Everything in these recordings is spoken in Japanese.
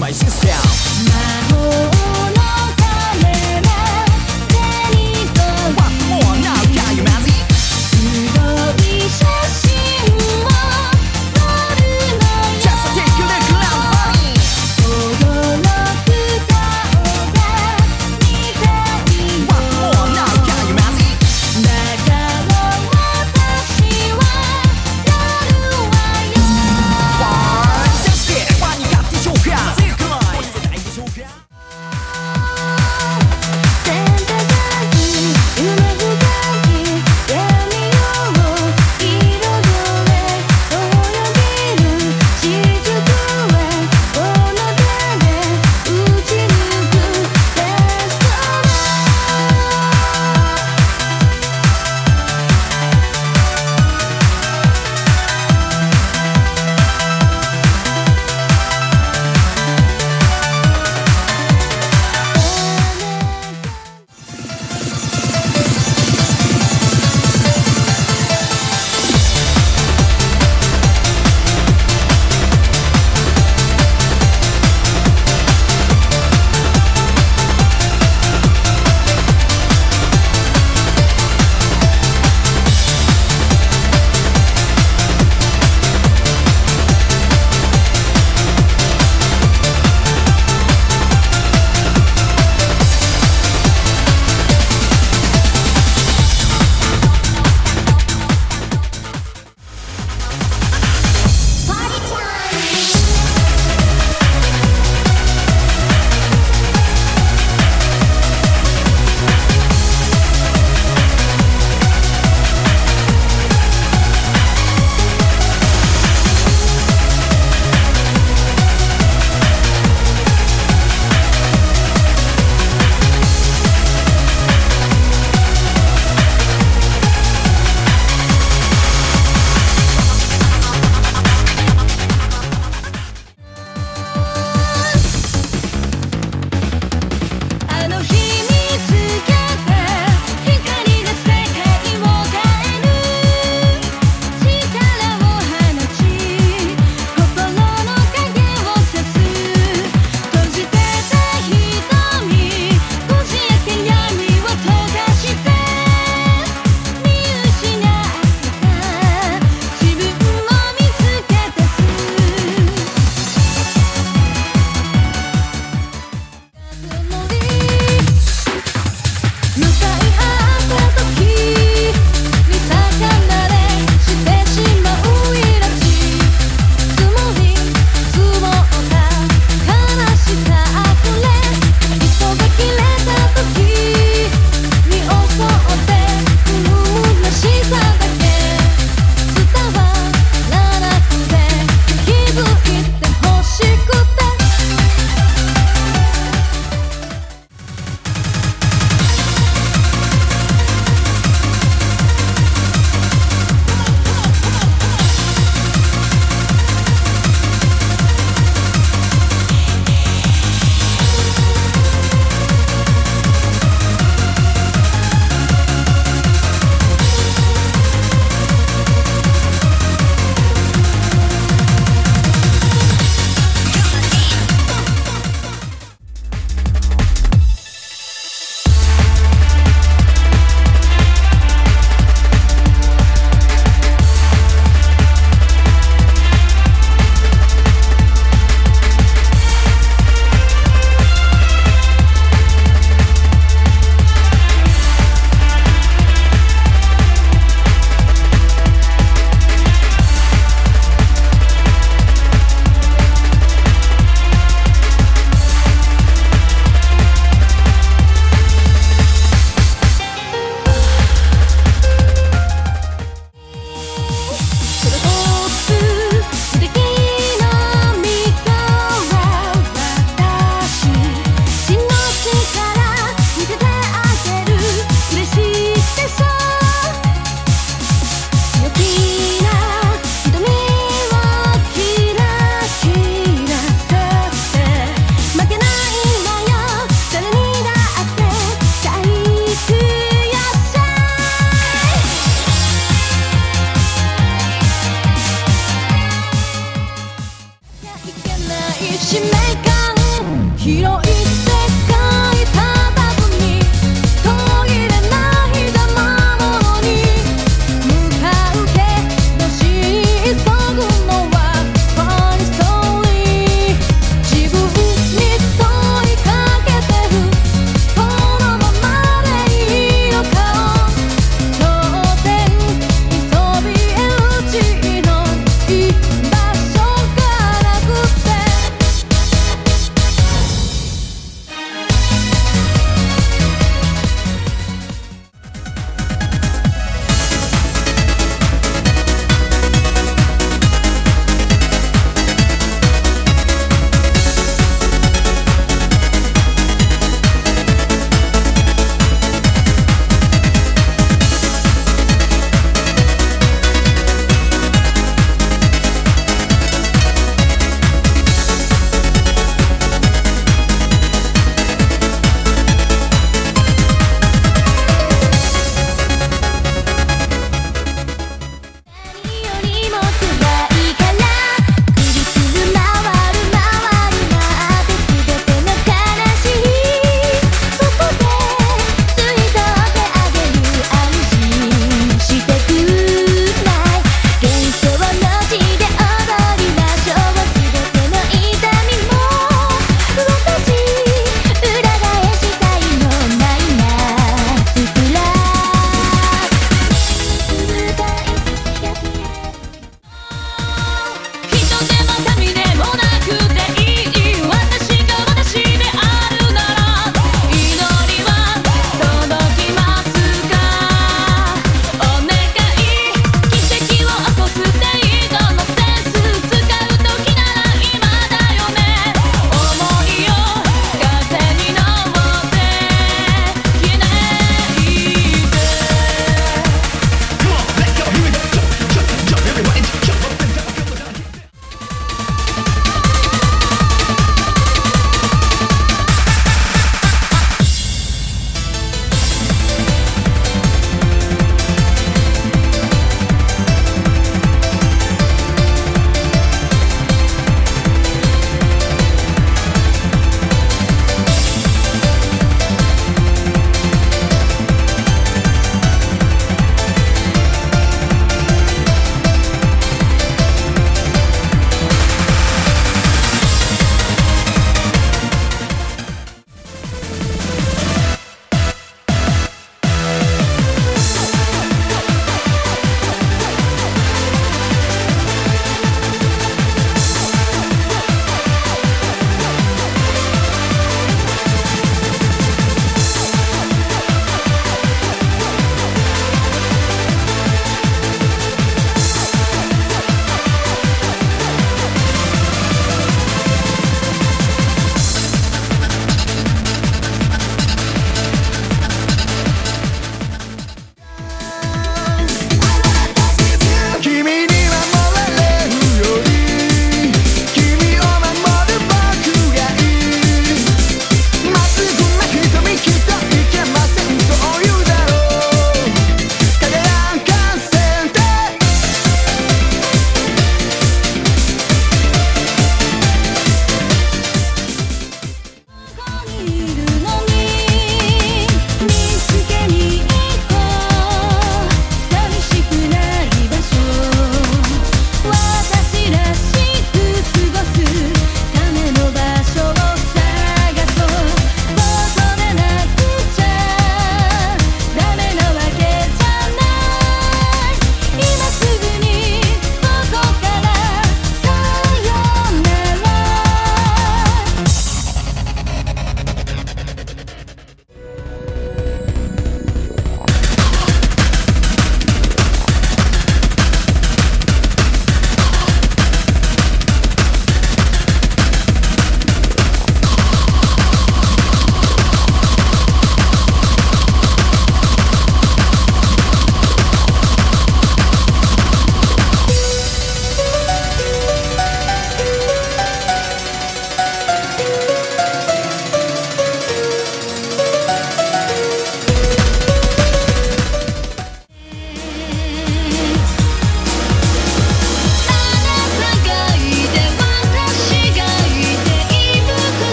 my system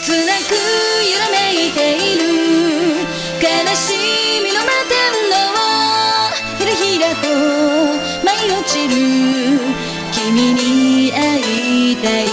切なく揺らめいている。悲しみの摩天楼ひらひらと舞い落ちる。君に会いたい。